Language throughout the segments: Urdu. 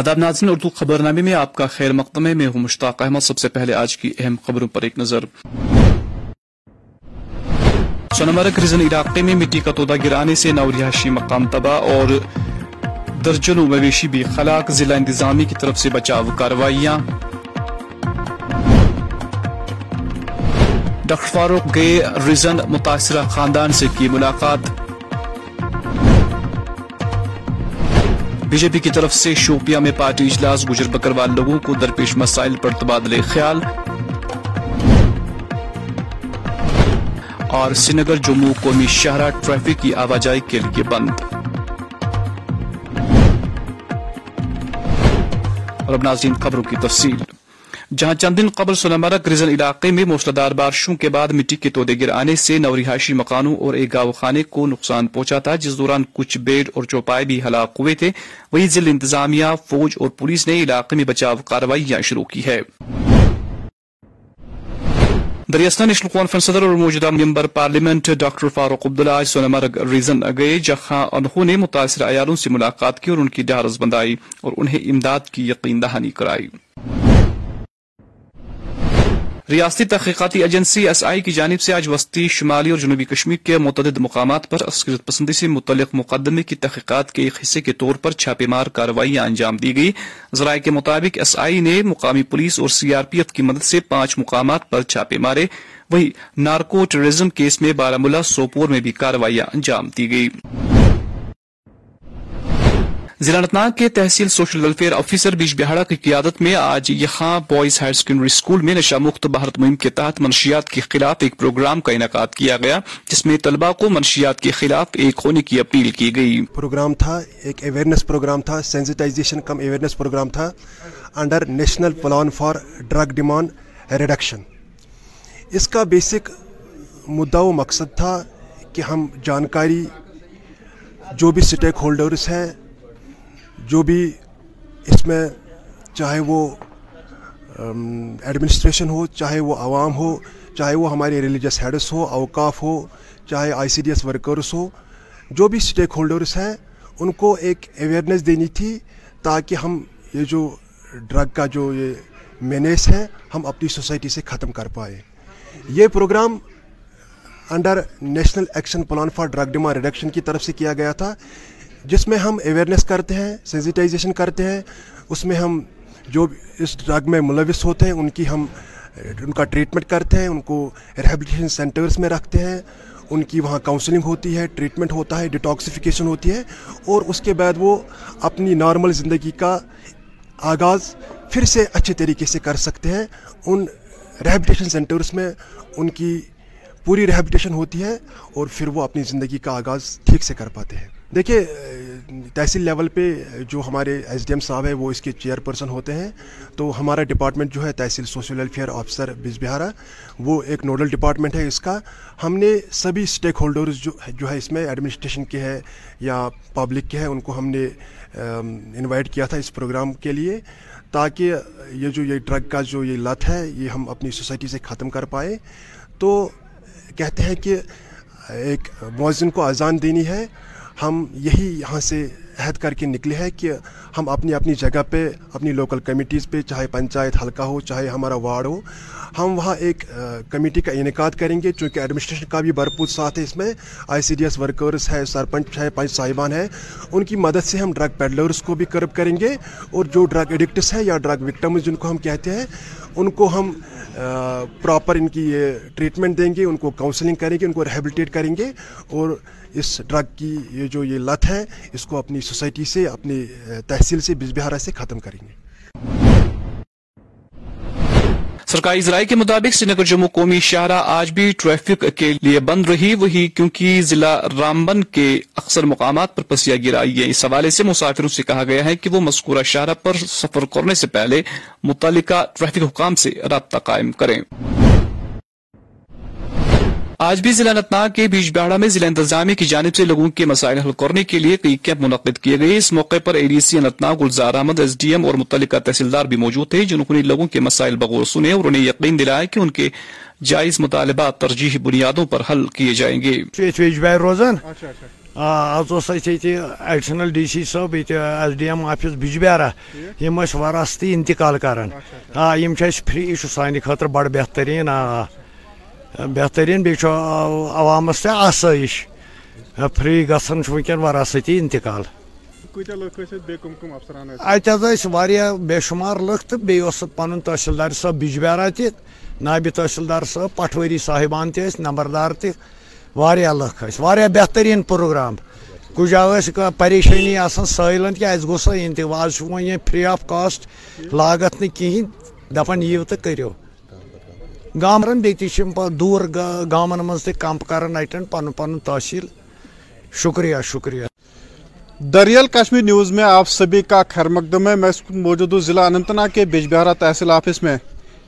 آداب ناظرین، اردو خبرنامے میں آپ کا خیر مقدمے میں ہوں مشتاق احمد۔ سب سے پہلے آج کی اہم خبروں پر ایک نظر۔ سونمرگ ریزن علاقے میں مٹی کا تودہ گرانے سے نو رہائشی مقام تباہ اور درجنوں مویشی بھی خلاق ضلع انتظامی کی طرف سے بچاؤ کاروائیاں۔ ڈاکٹر فاروق گئے ریزن متاثرہ خاندان سے کی ملاقات۔ بی جے پی کی طرف سے شوپیاں میں پارٹی اجلاس، گجر بکروال لوگوں کو درپیش مسائل پر تبادلے خیال۔ اور سری نگر، جموں، قومی شہرہ، ٹریفک کی آواجائی کے لیے بند۔ اور اب ناظرین خبروں کی تفصیل۔ جہاں چند دن قبل سونامرگ ریزن علاقے میں موسلادار بارشوں کے بعد مٹی کے تودے گر آنے سے نورہائشی مکانوں اور ایک گاؤ خانے کو نقصان پہنچا تھا، جس دوران کچھ بیڈ اور چوپائے بھی ہلاک ہوئے تھے۔ وہی ضلع انتظامیہ، فوج اور پولیس نے علاقے میں بچاؤ کاروائیاں شروع کی ہے دریاسنا نیشنل کانفرنس صدر اور موجودہ member parliament doctor Farooq Abdullah آج سونامرگ ریزن گئے، جہاں انہوں نے متاثرہ عیالوں سے ملاقات کی اور ان کی ڈھارس بندائی اور انہیں امداد کی یقین دہانی کرائی۔ ریاستی تحقیقاتی ایجنسی ایس آئی کی جانب سے آج وسطی شمالی اور جنوبی کشمیر کے متعدد مقامات پر عسکرت پسندی سے متعلق مقدمے کی تحقیقات کے ایک حصے کے طور پر چھاپے مار کارروائیاں انجام دی گئی۔ ذرائع کے مطابق ایس آئی نے مقامی پولیس اور سی آر پی ایف کی مدد سے پانچ مقامات پر چھاپے مارے۔ وہی نارکو ٹوریزم کیس میں بارہ ملا سوپور میں بھی کارروائیاں انجام دی گئی۔ ضلع انتناگ کے تحصیل social welfare officer Bijbehara کی قیادت میں آج یہاں بوائز ہائر سیکنڈری اسکول میں نشہ مخت بھارت مہم کے تحت منشیات کے خلاف ایک پروگرام کا انعقاد کیا گیا، جس میں طلبہ کو منشیات کے خلاف ایک ہونے کی اپیل کی گئی۔ پروگرام تھا، ایک اویئرنیس پروگرام تھا سینسٹائزیشن کم اویئرنیس پروگرام تھا under national plan for drug demand reduction اس کا بیسک مدعا و مقصد تھا کہ ہم جانکاری جو بھی سٹیک ہولڈرز ہیں جو بھی اس میں چاہے وہ ایڈمنسٹریشن ہو، چاہے وہ عوام ہو، چاہے وہ ہمارے ریلیجس ہیڈس ہو، اوقاف ہو، چاہے I C D S workers ہو، جو بھی اسٹیک ہولڈرس ہیں، ان کو ایک اویئرنیس دینی تھی تاکہ ہم یہ جو ڈرگ کا جو یہ مینیس ہے، ہم اپنی سوسائٹی سے ختم کر پائے یہ programme under national action plan for drug demand reduction کی طرف سے کیا گیا تھا۔ جس میں ہم اویئرنیس کرتے ہیں سینسیٹائزیشن کرتے ہیں، اس میں ہم جو اس ڈرگ میں ملوث ہوتے ہیں، ان کی ہم، ان کا ٹریٹمنٹ کرتے ہیں، ان کو ریہیبلیٹیشن سینٹرز میں رکھتے ہیں، ان کی وہاں کاؤنسلنگ ہوتی ہے ٹریٹمنٹ ہوتا ہے ڈیٹاکسیفیکیشن ہوتی ہے، اور اس کے بعد وہ اپنی نارمل زندگی کا آغاز پھر سے اچھے طریقے سے کر سکتے ہیں، ان ریہیبلیٹیشن سینٹرز میں ان کی پوری ریہیبلیٹیشن ہوتی ہے اور پھر وہ اپنی زندگی کا آغاز ٹھیک سے کر پاتے ہیں۔ دیکھیے تحصیل لیول پہ جو ہمارے ایس ڈی ایم صاحب ہیں، وہ اس کے چیئر پرسن ہوتے ہیں۔ تو ہمارا ڈپارٹمنٹ جو ہے، تحصیل سوشل ویلفیئر آفیسر بس بہارا وہ ایک نوڈل ڈپارٹمنٹ ہے اس کا۔ ہم نے سبھی اسٹیک ہولڈرز جو جو ہے اس میں ایڈمنسٹریشن کے ہے یا پبلک کے ہے، ان کو ہم نے انوائٹ کیا تھا اس پروگرام کے لیے تاکہ یہ جو یہ ڈرگ کا جو یہ لت ہے، یہ ہم اپنی سوسائٹی سے ختم کر پائے۔ تو کہتے ہیں کہ ایک مؤذن کو اذان دینی ہے ہم یہی یہاں سے عہد کر کے نکلے ہیں کہ ہم اپنی اپنی جگہ پہ، اپنی لوکل کمیٹیز پہ، چاہے پنچایت حلقہ ہو، چاہے ہمارا وارڈ ہو، ہم وہاں ایک کمیٹی کا انعقاد کریں گے۔ چونکہ ایڈمنسٹریشن کا بھی بھرپور ساتھ ہے اس میں۔ I C D S workers ہے سرپنچ ہے پنچ صاحبان ہیں۔ ان کی مدد سے ہم ڈرگ پیڈلرس کو بھی کرب کریں گے۔ اور جو ڈرگ ایڈکٹس ہیں یا ڈرگ وکٹمز جن کو ہم کہتے ہیں، ان کو ہم پراپر ان کی ٹریٹمنٹ دیں گے، ان کو کاؤنسلنگ کریں گے، ان کو ریبلیٹیٹ کریں گے۔ اور اس ڈرگ کی یہ جو یہ لت ہے، اس کو اپنی سوسائٹی سے، اپنی تحصیل سے بہارہ سے ختم کریں گے۔ سرکاری ذرائع کے مطابق سری نگر جموں قومی شاہراہ آج بھی ٹریفک کے لیے بند رہی، وہی کیونکہ ضلع رامبن کے اکثر مقامات پر پسیا گرا ہے اس حوالے سے مسافروں سے کہا گیا ہے کہ وہ مذکورہ شاہراہ پر سفر کرنے سے پہلے متعلقہ ٹریفک حکام سے رابطہ قائم کریں۔ آج بھی ضلع انت ناگ کے بیج بہاڑا میں ضلع انتظامیہ کی جانب سے لوگوں کے مسائل حل کرنے کے لیے کئی کیمپ منعقد کیے گئے۔ اس موقع پر اے D C Anantnag Gulzar Ahmad S D M اور متعلقہ تحصیلدار بھی موجود تھے جنہوں نے لوگوں کے مسائل بغور سنے اور انہیں یقین دلایا کہ ان کے جائز مطالبات ترجیح بنیادوں پر حل کیے جائیں گے۔ روزان اچھا، اچھا۔ آز ایڈیشنل ڈی سی صاحب ییٚتہِ S D M office Bijbehara ہم وراثتی انتقال اِنتقال کران اچھا، آ فری یہ سانہ خاطر بڑ بہترین آ بہترین بیٚیہِ چھُ عوامس تہِ آسٲیِش فری گژھان ونکیٚن وراثتی انتقال۔ اتہ حظ واریاہ بے شمار لُکھ تہٕ بیٚیہِ اوس پنُن تحصیلدار صٲب بجبیارا تہِ نابہِ تحصیلدار صٲب پٹوٲری صاحبان تہِ ٲسۍ نمبردار تہِ واریاہ لُکھ ٲسۍ واریاہ بہتریٖن پروگرام۔ کُنہِ جایہِ ٲسۍ پریشٲنی آسان سٲلَن کہِ اَسہِ گوٚژھ سا تہِ آز چھُ وۄنۍ یہِ فری آف کاسٹ لاگت نہٕ کِہیٖنۍ دَپان یِیِو تہٕ کٔرِو گامرن بیٚیہِ تہِ چھِ دوٗر گامن منٛز تہِ کمپ کران اٹینڈ پنُن پنُن تحصیل۔ شکریہ شکریہ۔ دریال کشمیر نیوز میں آپ سبھی کا خیر مقدم ہے۔ میں موجود ہوں ضلع اننت ناگ کے بجبہارا تحصیل آفس میں۔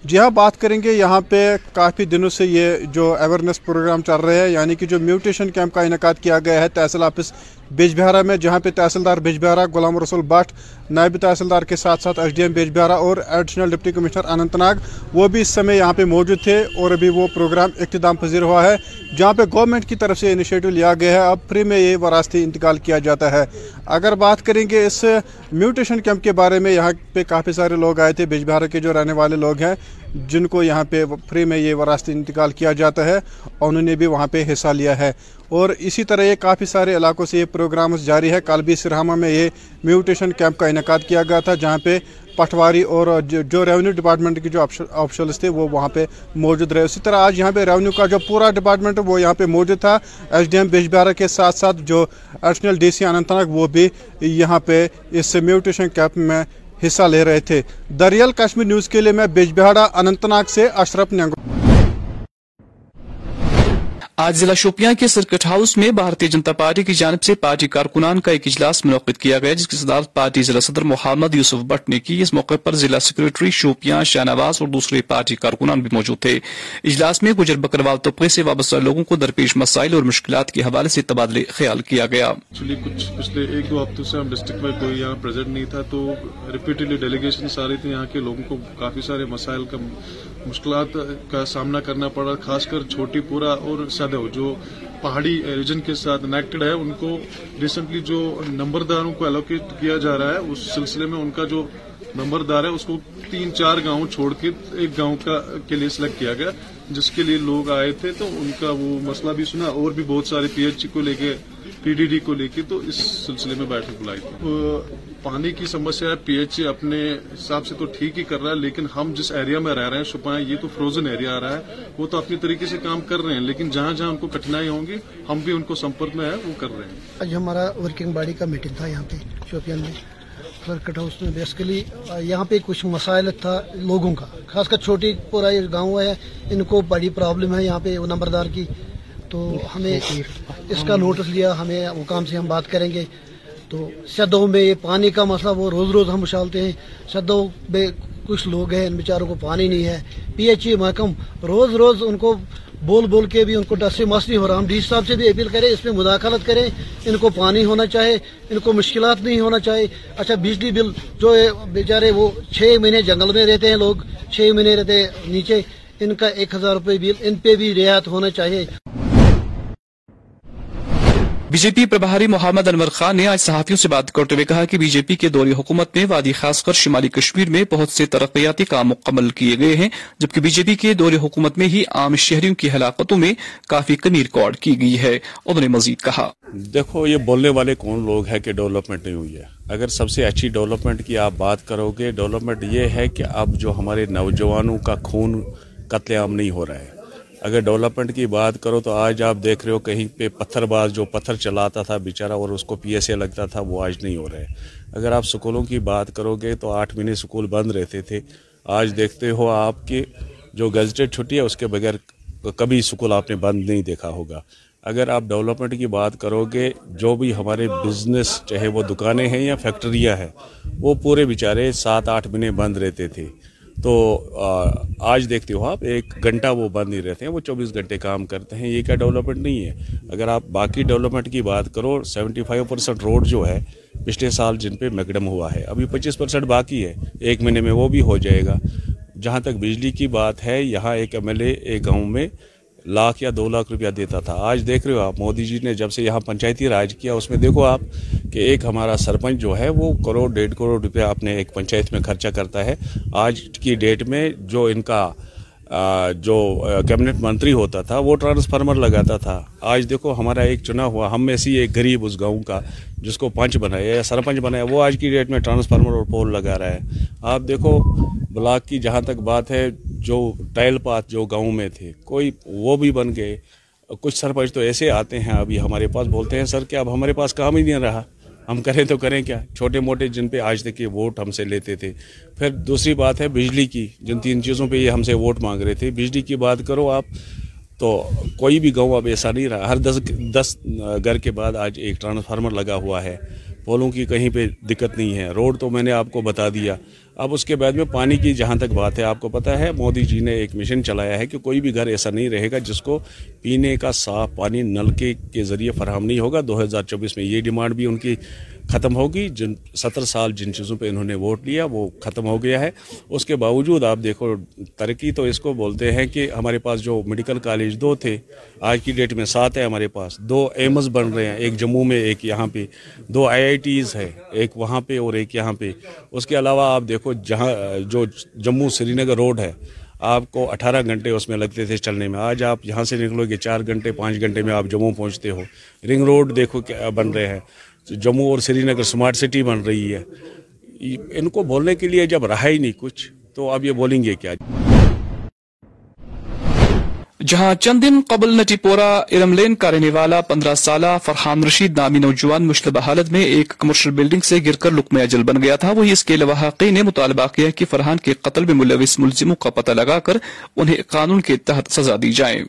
جی ہاں بات کریں گے یہاں پہ کافی دنوں سے یہ جو اویرنیس پروگرام چل رہے ہیں یعنی کہ جو میوٹیشن کیمپ کا انعقاد کیا گیا ہے تحصیل آفس بیج بہارا میں، جہاں پہ تحصیلدار بیج بہارا غلام رسول بٹ، نائب تحصیلدار کے ساتھ ساتھ S D M Bijbehara اور additional deputy commissioner Anantnag, وہ بھی اس سمے یہاں پہ موجود تھے اور ابھی وہ پروگرام اختتام پذیر ہوا ہے، جہاں پہ گورنمنٹ کی طرف سے انیشیٹو لیا گیا ہے، اب فری میں یہ وراثتی انتقال کیا جاتا ہے۔ اگر بات کریں گے اس میوٹیشن کیمپ کے بارے میں، یہاں پہ کافی سارے لوگ آئے تھے بیج بہارا کے جو رہنے والے لوگ ہیں جن کو یہاں پہ فری میں یہ وراثتی انتقال کیا جاتا ہے اور انہوں نے بھی وہاں پہ حصہ لیا ہے۔ اور اسی طرح یہ کافی سارے علاقوں سے یہ پروگرامز جاری ہے۔ کل بھی سرہامہ میں یہ میوٹیشن کیمپ کا انعقاد کیا گیا تھا، جہاں پہ پٹواری اور جو ریونیو ڈپارٹمنٹ کے جو آفشلس تھے، وہ وہاں پہ موجود رہے۔ اسی طرح آج یہاں پہ ریونیو کا جو پورا ڈپارٹمنٹ وہ یہاں پہ موجود تھا۔ ایس ڈی ایم بیج کے ساتھ ساتھ جو additional D C Anantnag, وہ بھی یہاں پہ اس میوٹیشن کیمپ میں حصہ لے رہے تھے۔ دریال کشمیر نیوز کے لیے میں بیج بہاڑا اننت ناگ سے اشرف نینگو آج ضلع شوپیاں کے سرکٹ ہاؤس میں بھارتیہ جنتا پارٹی کی جانب سے پارٹی کارکنان کا ایک اجلاس منعقد کیا گیا، جس کی صدارت پارٹی ضلع صدر محمد یوسف بٹ نے کی۔ اس موقع پر ضلع سیکرٹری شوپیاں شاہ نواز اور دوسرے پارٹی کارکنان بھی موجود تھے۔ اجلاس میں گجر بکروال طبقے سے وابستہ لوگوں کو درپیش مسائل اور مشکلات کے حوالے سے تبادلے خیال کیا گیا۔ کچھ پچھلے ایک دو ہفتوں سے ہم ڈسٹرکٹ میں کوئی یہاں پریزنٹ نہیں تھا، تو ریپیٹڈلی ڈیلیگیشن سارے تھے یہاں کے لوگوں کو کافی سارے مسائل کا مشکلات کا سامنا کرنا پڑا، خاص کر چھوٹی پورا اور سدو جو پہاڑی ریجن کے ساتھ انیکٹڈ ہے، ان کو ریسنٹلی جو نمبرداروں کو الوکیٹ کیا جا رہا ہے، اس سلسلے میں ان کا جو نمبردار ہے، اس کو تین چار گاؤں چھوڑ کے ایک گاؤں کا کے لیے سلیکٹ کیا گیا، جس کے لیے لوگ آئے تھے، تو ان کا وہ مسئلہ بھی سنا، اور بھی بہت سارے پی ایچ کو لے کے پی ڈی ڈی کو لے کے، تو اس سلسلے میں بیٹھک بلائی تھی پانی کی سمسیا پی ایچ ای اپنے حساب سے تو ٹھیک ہی کر رہا ہے، لیکن ہم جس ایریا میں رہ رہے ہیں شپا یہ تو فروزن ایریا آ رہا ہے، وہ تو اپنی طریقے سے کام کر رہے ہیں، لیکن جہاں جہاں ان کو کٹھنائی ہوں گی، ہم بھی ان کو سمپرک میں ہے، وہ کر رہے ہیں۔ آج ہمارا ورکنگ باڈی کا میٹنگ تھا یہاں پہ شوپین میں سرکٹ ہاؤس میں بیسکلی یہاں پہ کچھ مسائل تھا لوگوں کا، خاص کر چھوٹی پورا یہ گاؤں ہے، ان کو بڑی پرابلم ہے یہاں پہ نمبردار کی، تو ہمیں اس کا نوٹس لیا، ہمیں مقام سے ہم بات کریں گے۔ تو سدوں میں یہ پانی کا مسئلہ وہ روز روز ہم اچھالتے ہیں۔ سدوں میں کچھ لوگ ہیں، ان بیچاروں کو پانی نہیں ہے۔ پی ایچ ای محکم روز روز ان کو بول بول کے بھی ان کو ڈس سے مسئلہ ہو رہا۔ ہم ڈی صاحب سے بھی اپیل کریں، اس میں مداخلت کریں۔ ان کو پانی ہونا چاہے، ان کو مشکلات نہیں ہونا چاہے۔ اچھا بجلی بل جو بیچارے وہ چھ مہینے جنگل میں رہتے ہیں لوگ۔ چھ مہینے رہتے نیچے۔ ان کا ایک ہزار روپے بل، ان پہ بھی رعایت ہونا چاہیے۔ بی جے پی پربھاری محمد انور خان نے آج صحافیوں سے بات کرتے ہوئے کہا کہ بی جے پی کے دور حکومت میں وادی خاص کر شمالی کشمیر میں بہت سے ترقیاتی کام مکمل کیے گئے ہیں، جبکہ بی جے پی کے دور حکومت میں ہی عام شہریوں کی ہلاکتوں میں کافی کمی ریکارڈ کی گئی ہے، انہوں نے مزید کہا۔ دیکھو، یہ بولنے والے کون لوگ ہیں کہ ڈیولپمنٹ نہیں ہوئی ہے؟ اگر سب سے اچھی ڈیولپمنٹ کی آپ بات کرو گے، ڈیولپمنٹ یہ ہے کہ اب جو ہمارے نوجوانوں کا خون قتل عام نہیں ہو رہا ہے۔ اگر ڈیولپمنٹ کی بات کرو تو آج آپ دیکھ رہے ہو کہیں پہ پتھر باز جو پتھر چلاتا تھا بیچارہ اور اس کو پی ایس اے لگتا تھا، وہ آج نہیں ہو رہے اگر آپ سکولوں کی بات کرو گے تو آٹھ مہینے سکول بند رہتے تھے۔ آج دیکھتے ہو آپ کی جو گزٹیڈ چھٹی ہے، اس کے بغیر کبھی سکول آپ نے بند نہیں دیکھا ہوگا۔ اگر آپ ڈیولپمنٹ کی بات کرو گے، جو بھی ہمارے بزنس، چاہے وہ دکانیں ہیں یا فیکٹریاں ہیں، وہ پورے بیچارے سات آٹھ مہینے بند رہتے تھے۔ تو آج دیکھتے ہو آپ، ایک گھنٹہ وہ بند نہیں رہتے ہیں، وہ چوبیس گھنٹے کام کرتے ہیں، یہ کیا ڈیولپمنٹ نہیں ہے؟ اگر آپ باقی ڈیولپمنٹ کی بات کرو سیونٹی فائیو پرسینٹ روڈ جو ہے، پچھلے سال جن پہ میکڈم ہوا ہے، ابھی پچیس پرسینٹ باقی ہے، ایک مہینے میں وہ بھی ہو جائے گا۔ جہاں تک بجلی کی بات ہے، یہاں ایک ایم ایل اے ایک گاؤں میں لاکھ یا دو لاکھ روپیہ دیتا تھا۔ آج دیکھ رہے ہو آپ، مودی جی نے جب سے یہاں پنچایتی راج کیا، اس میں دیکھو آپ کہ ایک ہمارا سرپنچ جو ہے، وہ کروڑ، ڈیڑھ کروڑ روپیہ اپنے ایک پنچایت میں خرچہ کرتا ہے۔ آج کی ڈیٹ میں جو ان کا جو کیبنٹ منتری ہوتا تھا، وہ ٹرانسفارمر لگاتا تھا۔ آج دیکھو ہمارا ایک چنا ہوا، ہم میں سے ایک غریب اس گاؤں کا، جس کو پنچ بنایا یا سرپنچ بنایا، وہ آج کی ڈیٹ میں ٹرانسفارمر اور پول لگا رہا ہے۔ آپ دیکھو، بلاک کی جہاں تک بات ہے جو ٹائل پاتھ جو گاؤں میں تھے، کوئی وہ بھی بن گئے۔ کچھ سرپنچ تو ایسے آتے ہیں، ابھی ہمارے پاس بولتے ہیں، سر کہ اب ہمارے پاس کام ہی نہیں رہا؟ ہم کریں تو کریں کیا؟ چھوٹے موٹے جن پہ آج تک یہ ووٹ ہم سے لیتے تھے۔ پھر دوسری بات ہے بجلی کی، جن تین چیزوں پہ یہ ہم سے ووٹ مانگ رہے تھے۔ بجلی کی بات کرو آپ، تو کوئی بھی گاؤں اب ایسا نہیں رہا۔ ہر دس دس گھر کے بعد آج ایک ٹرانسفارمر لگا ہوا ہے۔ پولوں کی کہیں پہ دقت نہیں ہے۔ روڈ تو میں نے آپ کو بتا دیا۔ اب اس کے بعد میں پانی کی جہاں تک بات ہے، آپ کو پتہ ہے، مودی جی نے ایک مشن چلایا ہے کہ کوئی بھی گھر ایسا نہیں رہے گا جس کو پینے کا صاف پانی نل کے ذریعے فراہم نہیں ہوگا۔ دو ہزار چوبیس میں یہ ڈیمانڈ بھی ان کی ختم ہوگی جن ستر سال جن چیزوں پہ انہوں نے ووٹ لیا، وہ ختم ہو گیا ہے۔ اس کے باوجود آپ دیکھو، ترقی تو اس کو بولتے ہیں کہ ہمارے پاس جو میڈیکل کالج دو تھے، آج کی ڈیٹ میں سات ہیں ہمارے پاس۔ دو ایمز بن رہے ہیں، ایک جموں میں، ایک یہاں پہ۔ دو آئی آئی ٹیز ہے ایک وہاں پہ اور ایک یہاں پہ۔ اس کے علاوہ آپ دیکھو، جہاں جو جموں سری نگر روڈ ہے، آپ کو اٹھارہ گھنٹے اس میں لگتے تھے چلنے میں۔ آج آپ یہاں سے نکلو گے، چار گھنٹے، پانچ گھنٹے میں آپ جموں پہنچتے ہو۔ رنگ روڈ دیکھو کیا بن رہے ہیں۔ جموں اور سری نگر سمارٹ سٹی بن رہی ہے۔ ان کو بولنے کے لیے جب رہا ہی نہیں کچھ تو اب یہ بولیں گے کیا؟ جہاں چند دن قبل نٹی پورا ارم لین کا رہنے والا پندرہ سالہ فرحان رشید نامی نوجوان مشتبہ حالت میں ایک کمرشل بلڈنگ سے گر کر لکمہ اجل بن گیا تھا۔ وہی اس کے علاوہ حقی نے مطالبہ کیا کہ فرحان کے قتل میں ملوث ملزموں کا پتہ لگا کر انہیں قانون کے تحت سزا دی جائے۔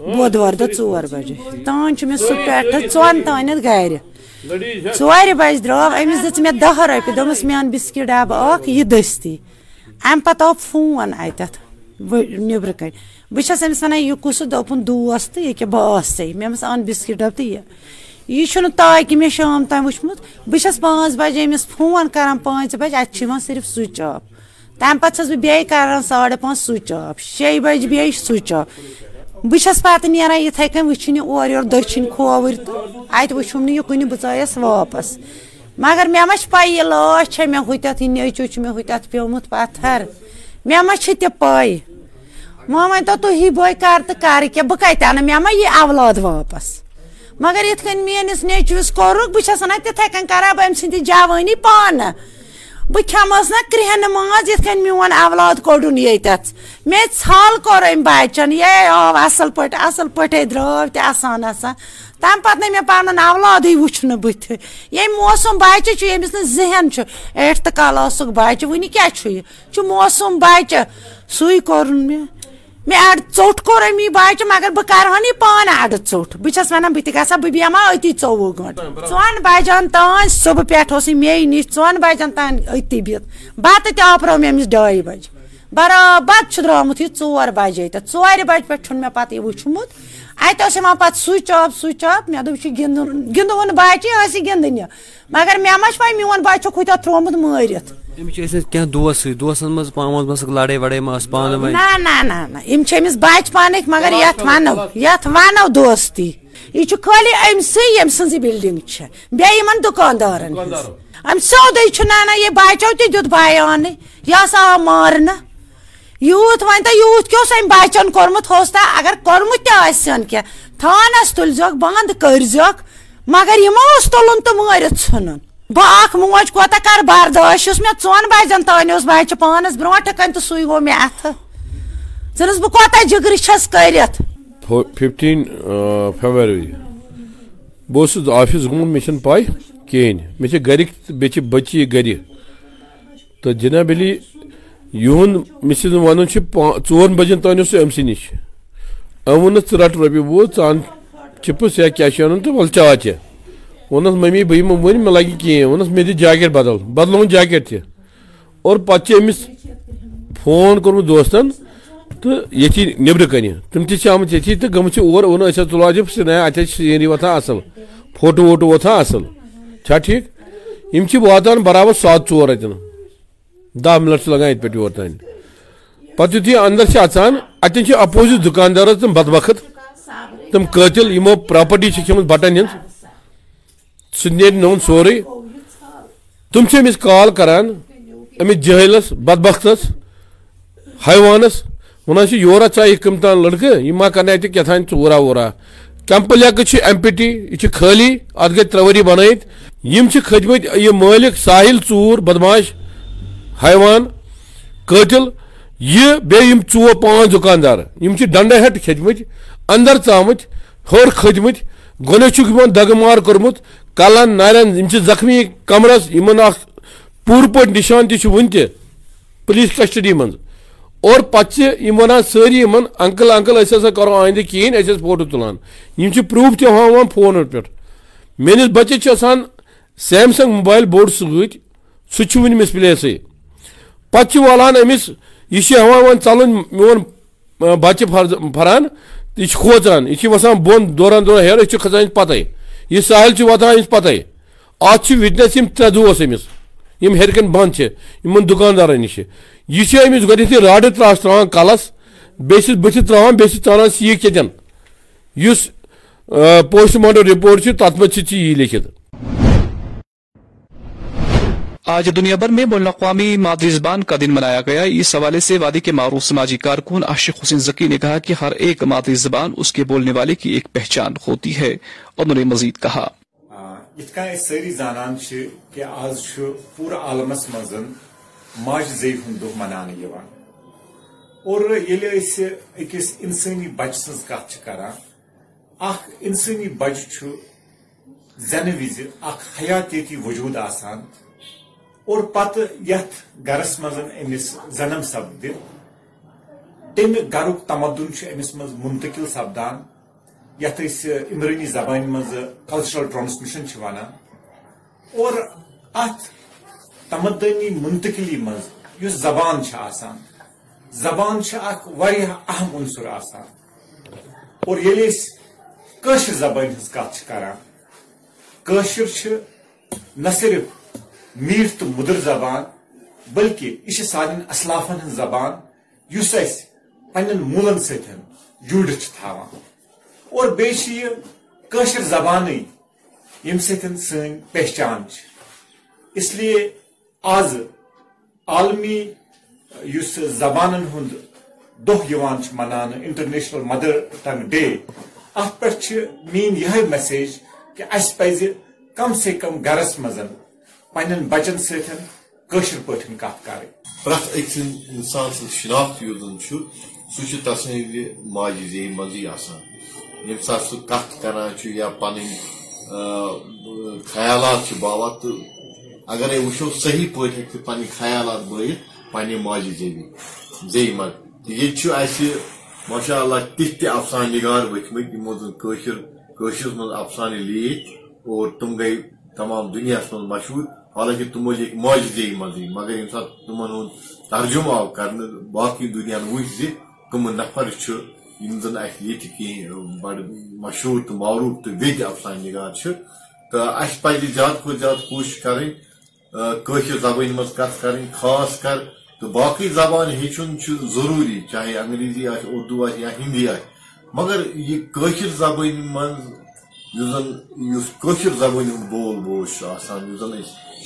بودوار دہ ژور بجے۔ تام چھُ مےٚ سُہ پٮ۪ٹھٕ ژۄن تانٮ۪تھ گرِ۔ ژورِ بَجہِ درٛاو أمِس دِژ مےٚ دَہ رۄپیہِ دوٚپمَس میٛانہِ بِسکِٹ ڈَبہٕ اَکھ یہِ دٔستی۔ اَمہِ پَتہٕ آو فون اَتٮ۪تھ نیٚبرٕ کَنۍ۔ بہٕ چھَس أمِس وَنان یہِ کُس دوٚپُن دوس تہٕ ییٚکیٛاہ بہٕ آسَے۔ مےٚ دوٚپمَس اَن بِسکِٹ ڈَبہٕ تہٕ یہِ۔ یہِ چھُنہٕ تاکہِ مےٚ شام تام وٕچھمُت۔ بہٕ چھَس پانٛژھ بَجے أمِس فون کَران پانٛژِ بَجہِ اَتہِ چھُ یِوان صرف سُچ آف تَمہِ پَتہٕ چھَس بہٕ بیٚیہِ کَران ساڑٕ پانٛژھ سُچ آف شیٚیہِ بَجہِ بیٚیہِ سُچ آف بس پتہ نیران یتھے کن وچھن اور یور دچھن کھوور تو ات وچھم نہ یہ کن بچایس واپس مگر مے مش پے یہ لاش چھ مے ہوتت نیچو چھ مے ہوتت پیومت پتھر مے ما چھ تہ پے ماں ون تو تھی بوے کر تو کر کیا بہ کتہ انہ مے ما یہ اولاد واپس مگر یتھ کن میٲنس نیچوس کورک بہٕ چھس نا تِتھے کٔنۍ کران بہٕ أمۍ سٕنٛدِ جوٲنی پانہٕ بہ کھیمس نا کرہنہ ماز یتھ کٔنۍ میون اولاد کوٚڑُن ییٚتٮ۪تھ۔ مےٚ ژھل کوٚر أمۍ بَچَن ہے آو اَصٕل پٲٹھۍ اَصٕل پٲٹھۍ درٛاو تہِ اَسان اَسان تَمہِ پَتہٕ نَے مےٚ پَنُن اولادٕے وٕچھنہٕ بٕتھِ۔ ییٚمۍ موسوٗم بَچہِ چھُ، ییٚمِس نہٕ ذہن چھُ۔ ایٹتھٕ کلاسُک بَچہِ، وٕنہِ کیٛاہ چھُ یہِ؟ چھُ موسوٗم بَچہِ۔ سُے کوٚرُن مےٚ۔ مےٚ اَڈٕ ژوٚٹ کوٚرُے می بَچہِ مگر بہٕ کَرٕہَن یہِ پانہٕ اَڈٕ ژوٚٹ بہٕ چھَس وَنان بہٕ تہِ گژھان بہٕ بیٚہما أتی ژوٚوُہ گٲنٛٹہٕ ژۄن بَجَن تانۍ صُبہٕ پٮ۪ٹھ اوس یہِ مے نِش ژۄن بَجَن تانۍ أتی بِہِتھ بَتہٕ تہِ آپرو مےٚ أمِس ڈایہِ بَجہِ برابد چھُ درٛامُت یہِ ژور بَجے تہٕ ژورِ بَجہِ پٮ۪ٹھ چھُنہٕ مےٚ پَتہٕ یہِ وٕچھمُت اَتہِ اوس یِوان پَتہٕ سُچ آف سُچ آف مے دوٚپ یہِ چھُ گِنٛدُن گِنٛدوُن بَچہِ یہِ مگر مےٚ ما چھِ پَے میون بَچہِ چھُکھ ہُتٮ۪تھ ترٛوومُت أمِس چھِ ٲسۍمٕتۍ کینٛہہ دوس سۭتۍ دوسَن منٛز پانس باسکھ لڑٲے وَڑٲے مہ ٲس پانہٕ ؤنۍ نہ نہ نہ نہ یِم چھِ أمِس بَچہِ پَنٕنۍ مگر یَتھ وَنو یَتھ وَنو دوستی یہِ چھُ خٲلی أمۍسٕے ییٚمہِ سٕنٛزٕے بِلڈِنٛگ چھِ بیٚیہِ یِمن دُکاندارَن ہٕنٛز أمۍ سیوٚدُے چھُ نہ نہ یہِ بَچو تہِ دیُت بیانٕے یہِ ہسا آو مارنہٕ یوٗت وۄنۍ تۄہہِ یوٗت کیٛاہ اوس أمۍ بَچَن کوٚرمُت ہوس تۄہہِ اگر کوٚرمُت تہِ آسہِ ہَن کینٛہہ تھانَس تُلۍزیوکھ بنٛد کٔرۍزیوکھ مگر یِمو اوس تُلُن تہٕ مٲرِتھ ژھٕنُن بہٕ اکھ موج کوتاہ کر برداش یُس مےٚ ژۄن بَجن تانۍ اوس بَچہِ پانَس برونٛٹھٕ کَنۍ تہٕ سُے گوٚو مےٚ اَتھٕ۔ ژٕنَس بہٕ کوتاہ جِگرٕ چھَس کٔرِتھ فِفٹیٖن فیبرؤری بہٕ اوسُس آفِس گوٚمُت مےٚ چھَنہٕ پَے کِہیٖنۍ مےٚ چھِ گَرِکۍ تہٕ بیٚیہِ چھِ علی یِہُنٛد مےٚ چھِ وَنُن چھِ ژورَن بَجَن تانۍ اوس سُہ أمۍ سٕے نِش أمۍ ووٚنُس ژٕ رَٹ یا کیٛاہ چھِ وَنان تہٕ وَلہٕ چاے وونس ممی بہ یمو ون مے لگہ کہین وونس مے دی جاکٹ بدل بدلون جاکٹ تہ اور پتہ امس فون کورمت دوستن تو یتی نبر کنی تم تہ آمت یتی تو گمت اور ون اچھا تلوا جب سنا اتھ سینری وتھان اصل فوٹو ووٹو وتھان اصل چھا ٹھیک یم چھ واتان برابر سات ژور اتن دہ منٹ لگان ات پہ یور تین پتہ یتھے اندر چھ اچان اتن چھ اپوزٹ دکاندار تم بدبخت تم قاتل یمو پراپرٹی چھ کھمت بٹن ہند سہ نیرِ نون سورُے تم چھِ أمِس کال کران أمِس جٲہلس بدبختس، حیوانس. ونان چھِ یورا ژا یہِ کٕم تام لڑکہٕ یہِ ما کرنہِ اتہِ کیٛاہ ژورا وورا کیمپل لیک چھِ ایم پی ٹی یہِ چھِ خٲلی اتھ گٔے ترٛےٚ ؤری بنٲیِتھ یِم چھِ کھٔتمٕتۍ یہِ مٲلِک ساحل ژوٗر بدماش، حیوان قٲتل یہ بیٚیہِ یِم ژور پانٛژھ دُکاندار. یِم چھِ ڈنڈا ہیٚٹ کھٔتمٕتۍ اندر ژامٕتۍ ہیوٚر کھٔتمٕتۍ گۄڈنیٚتھ چھُکھ یِمن دگہٕ مار کوٚرمُت کلن نارٮ۪ن یِم چھِ زخمی کمرس یِمن اکھ پوٗرٕ پٲٹھۍ نشان تہِ چھُ وُنہِ تہِ پُلیٖس کسٹڈی منٛز اور پتہٕ چھِ یِم ونان سٲری یِمن انکل انکل أسۍ ہسا کرو آیندٕ کِہیٖنۍ أسۍ ٲسۍ فوٹو تُلان یِم چھِ پروٗف تہِ ہاوان فونو پٮ۪ٹھ میٲنِس بچس چھُ آسان سیمسنگ موبایل بوٚڑ سۭتۍ سُہ چھُ وُنہِ مِسپلیسٕے پتہٕ چھِ والان أمِس یہِ یہ ہاں وۄنۍ ژلُن میون بچہ فران یہ کھوژان یہ وسان بۄن دوران دوران ہیر یہ کھسان پتہ یہ ساحل چھُ واتان أمِس پتے اتھ چھِ وِٹنس یِم ترٛےٚ دوس أمِس یِم ہیٚرِ کَنۍ بنٛد چھِ یِمن دُکاندارن یہ امس گی راڈ راڈٕ تراش تراوان کلس بیس بتھ بٕتھِ بیس تران سیک چتن اس پوسٹ مارٹم رپورٹ تر تتھ یہ لکھت آج دنیا بھر میں بین الاقوامی مادری زبان کا دن منایا گیا۔ اس حوالے سے وادی کے معروف سماجی کارکن عاشق حسین ذکی نے کہا کہ ہر ایک مادری زبان اس کے بولنے والے کی ایک پہچان ہوتی ہے انہوں نے مزید کہا۔ ساری زانان کہ آج پورا عالمس مز ماج زی ہند دہ منانے اور یل اکس انسانی بچہ سن کت کران اخ انسانی بچہ زنہ وز اخ حیاتیتی وجود آسان۔ اور پتہ یت گرس مز امس زنم سپد تمہ گرک تمدن امس مز منتقل سپدان۔ یت عمرانی زبان مز کلچرل ٹرانسمیشن ونان اور ات تمدنی منتقلی مز اس زبان آسان۔ زبان اخ اہم عنصر آسان۔ اور یل زبان ہز کت کران نہ صرف میٹھ تو مدر زبان، بلکہ یہ سان اسلافن ہن زبان اس پن مولن ستن جڑت تھاوان اور بیشر زبان یم سن سن پہچان اس لیے آز عالمی اس زبان ہند دہ منان انٹرنیشنل مدر ٹنگ ڈے۔ ات پہ مین یہ میسیج کہ اس پز کم سے کم گرس مزن۔ پنن بچن ستن کشر کت کر پرت اک سن انسان سن شناخت یوزن سہ تسند ماجہ زی مزی آسان سات سہ کت کران یا پن خیالات باوا تو اگر وچو صحیح پہ ہیکہ پن خیالات بٲیِتھ پنہ ماجہ زیوی زی منٛز یہ ماشاء اللہ تِتھ تہِ افسان نگار ؤتھمٕتۍ یِمو زن کٲشِر کٲشرس منٛز افسانہ لیکھ اور تم گٔے تمام دُنیاہس منٛز مشہوٗر حالانکہ تمو لیکھ معجزے مزے مگر یم سات تمن ہند ترجمہ آو کر باقی دنیا وچ زِ نفر یم زن یہ بڑ مشہور تو معروف تو وید افسان نگار تو اس پہ زیادہ کھت زیادہ کوشش کریں قشر زبان مز کت کریں، خاص کر تو باقی زبان ہیچن ضروری، چاہے انگریزی آ اردو آ ہندی آ مگر یہ قشر زبان مز زن زبان بول بوش آسان زن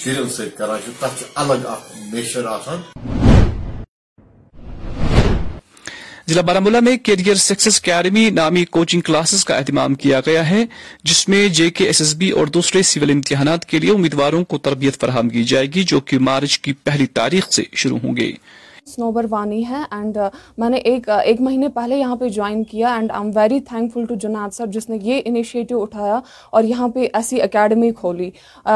شرین ست کران تک الگ نیچر آسان۔ ضلع بارامولہ میں کیریئر سکسس اکیڈمی نامی کوچنگ کلاسز کا اہتمام کیا گیا ہے، جس میں جے کے ایس ایس بی اور دوسرے سول امتحانات کے لیے امیدواروں کو تربیت فراہم کی جائے گی، جو کہ مارچ کی پہلی تاریخ سے شروع ہوں گے۔ سنوبر وانی ہے اینڈ میں نے ایک ایک مہینے پہلے یہاں پہ جوائن کیا and I am very thankful to جناد sir جس نے یہ انیشیٹو اٹھایا اور یہاں پہ ایسی اکیڈمی کھولی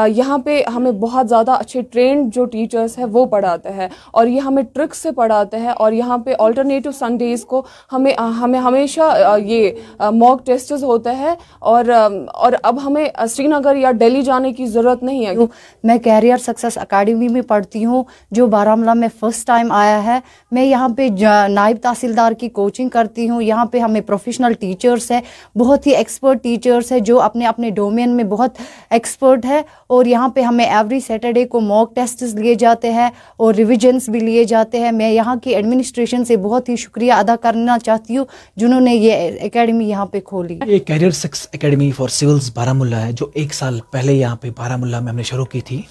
یہاں پہ ہمیں بہت زیادہ اچھے ٹرینڈ جو ٹیچرس ہیں وہ پڑھاتے ہیں اور یہ ہمیں ٹرک سے پڑھاتے ہیں اور یہاں پہ آلٹرنیٹو سنڈیز کو ہمیں ہمیں ہمیشہ یہ موک ٹیسٹز ہوتے ہیں اور اور اب ہمیں سری نگر یا دہلی جانے کی ضرورت نہیں ہے میں کیریئر سکسیس اکیڈمی میں پڑھتی ہوں جو بارہ میں فرسٹ ٹائم آیا ہے۔ میں یہاں پہ نائب تحصیلدار کی کوچنگ کرتی ہوں۔ یہاں پہ ہمیں پروفیشنل ٹیچرس ہیں۔ بہت ہی ایکسپرٹ ٹیچرس ہیں جو اپنے اپنے ڈومین میں بہت ایکسپرٹ ہے اور یہاں پہ ہمیں ایوری سیٹرڈے کو موک ٹیسٹس لیے جاتے ہیں اور ریویژنس بھی لیے جاتے ہیں۔ میں یہاں کی ایڈمنسٹریشن سے بہت ہی شکریہ ادا کرنا چاہتی ہوں جنہوں نے یہ اکیڈمی یہاں پہ کھولی۔ یہ کیریئر سکس اکیڈمی فار سولس بارہ ملہ ہے، جو ایک سال پہلے یہاں پہ بارہ ملہ میں ہم نے شروع کی تھی۔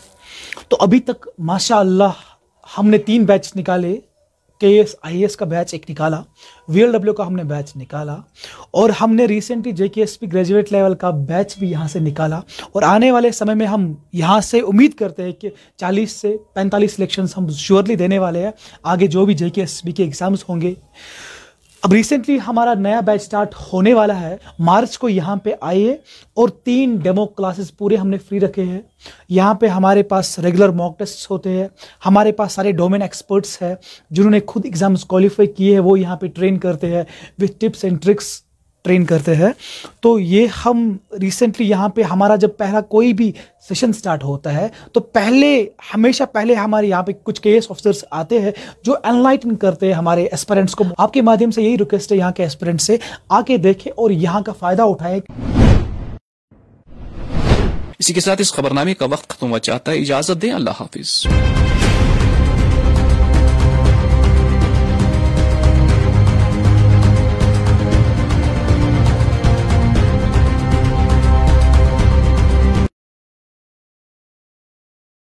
تو ابھی تک ماشاء اللہ ہم نے تین بیچ نکالے کے ایس آئی ایس کا بیچ ایک نکالا وی ایل ڈبلیو کا ہم نے بیچ نکالا، اور ہم نے ریسنٹلی جے کے ایس پی گریجویٹ لیول کا بیچ بھی یہاں سے نکالا، اور آنے والے سمے میں ہم یہاں سے امید کرتے ہیں کہ چالیس سے پینتالیس سلیکشنس ہم شیورلی دینے والے ہیں، آگے جو بھی جے کے ایس پی کے ایگزامس ہوں گے۔ اب ریسنٹلی ہمارا نیا بیچ سٹارٹ ہونے والا ہے۔ مارچ کو یہاں پہ آئیے اور تین ڈیمو کلاسز پورے ہم نے فری رکھے ہیں۔ یہاں پہ ہمارے پاس ریگولر موک ٹیسٹ ہوتے ہیں۔ ہمارے پاس سارے ڈومین ایکسپرٹس ہیں جنہوں نے خود ایگزامس کوالیفائی کیے ہیں، وہ یہاں پہ ٹرین کرتے ہیں with tips and tricks train کرتے ہیں۔ تو یہ ہم ریسنٹلی یہاں پہ ہمارا جب پہلا کوئی بھی سیشن سٹارٹ ہوتا ہے، تو پہلے، ہمیشہ پہلے ہمارے یہاں پہ کچھ کے ایس آفیسرس آتے ہیں جو انلائٹن کرتے ہیں ہمارے اسپرنٹس کو۔ آپ کے مادھیم سے یہی ریکویسٹ ہے یہاں کے اسپرنٹ سے آ کے دیکھیں اور یہاں کا فائدہ اٹھائیں۔ اسی کے ساتھ اس خبر نامے کا وقت ختم ہوا چاہتا ہے۔ اجازت دیں، اللہ حافظ۔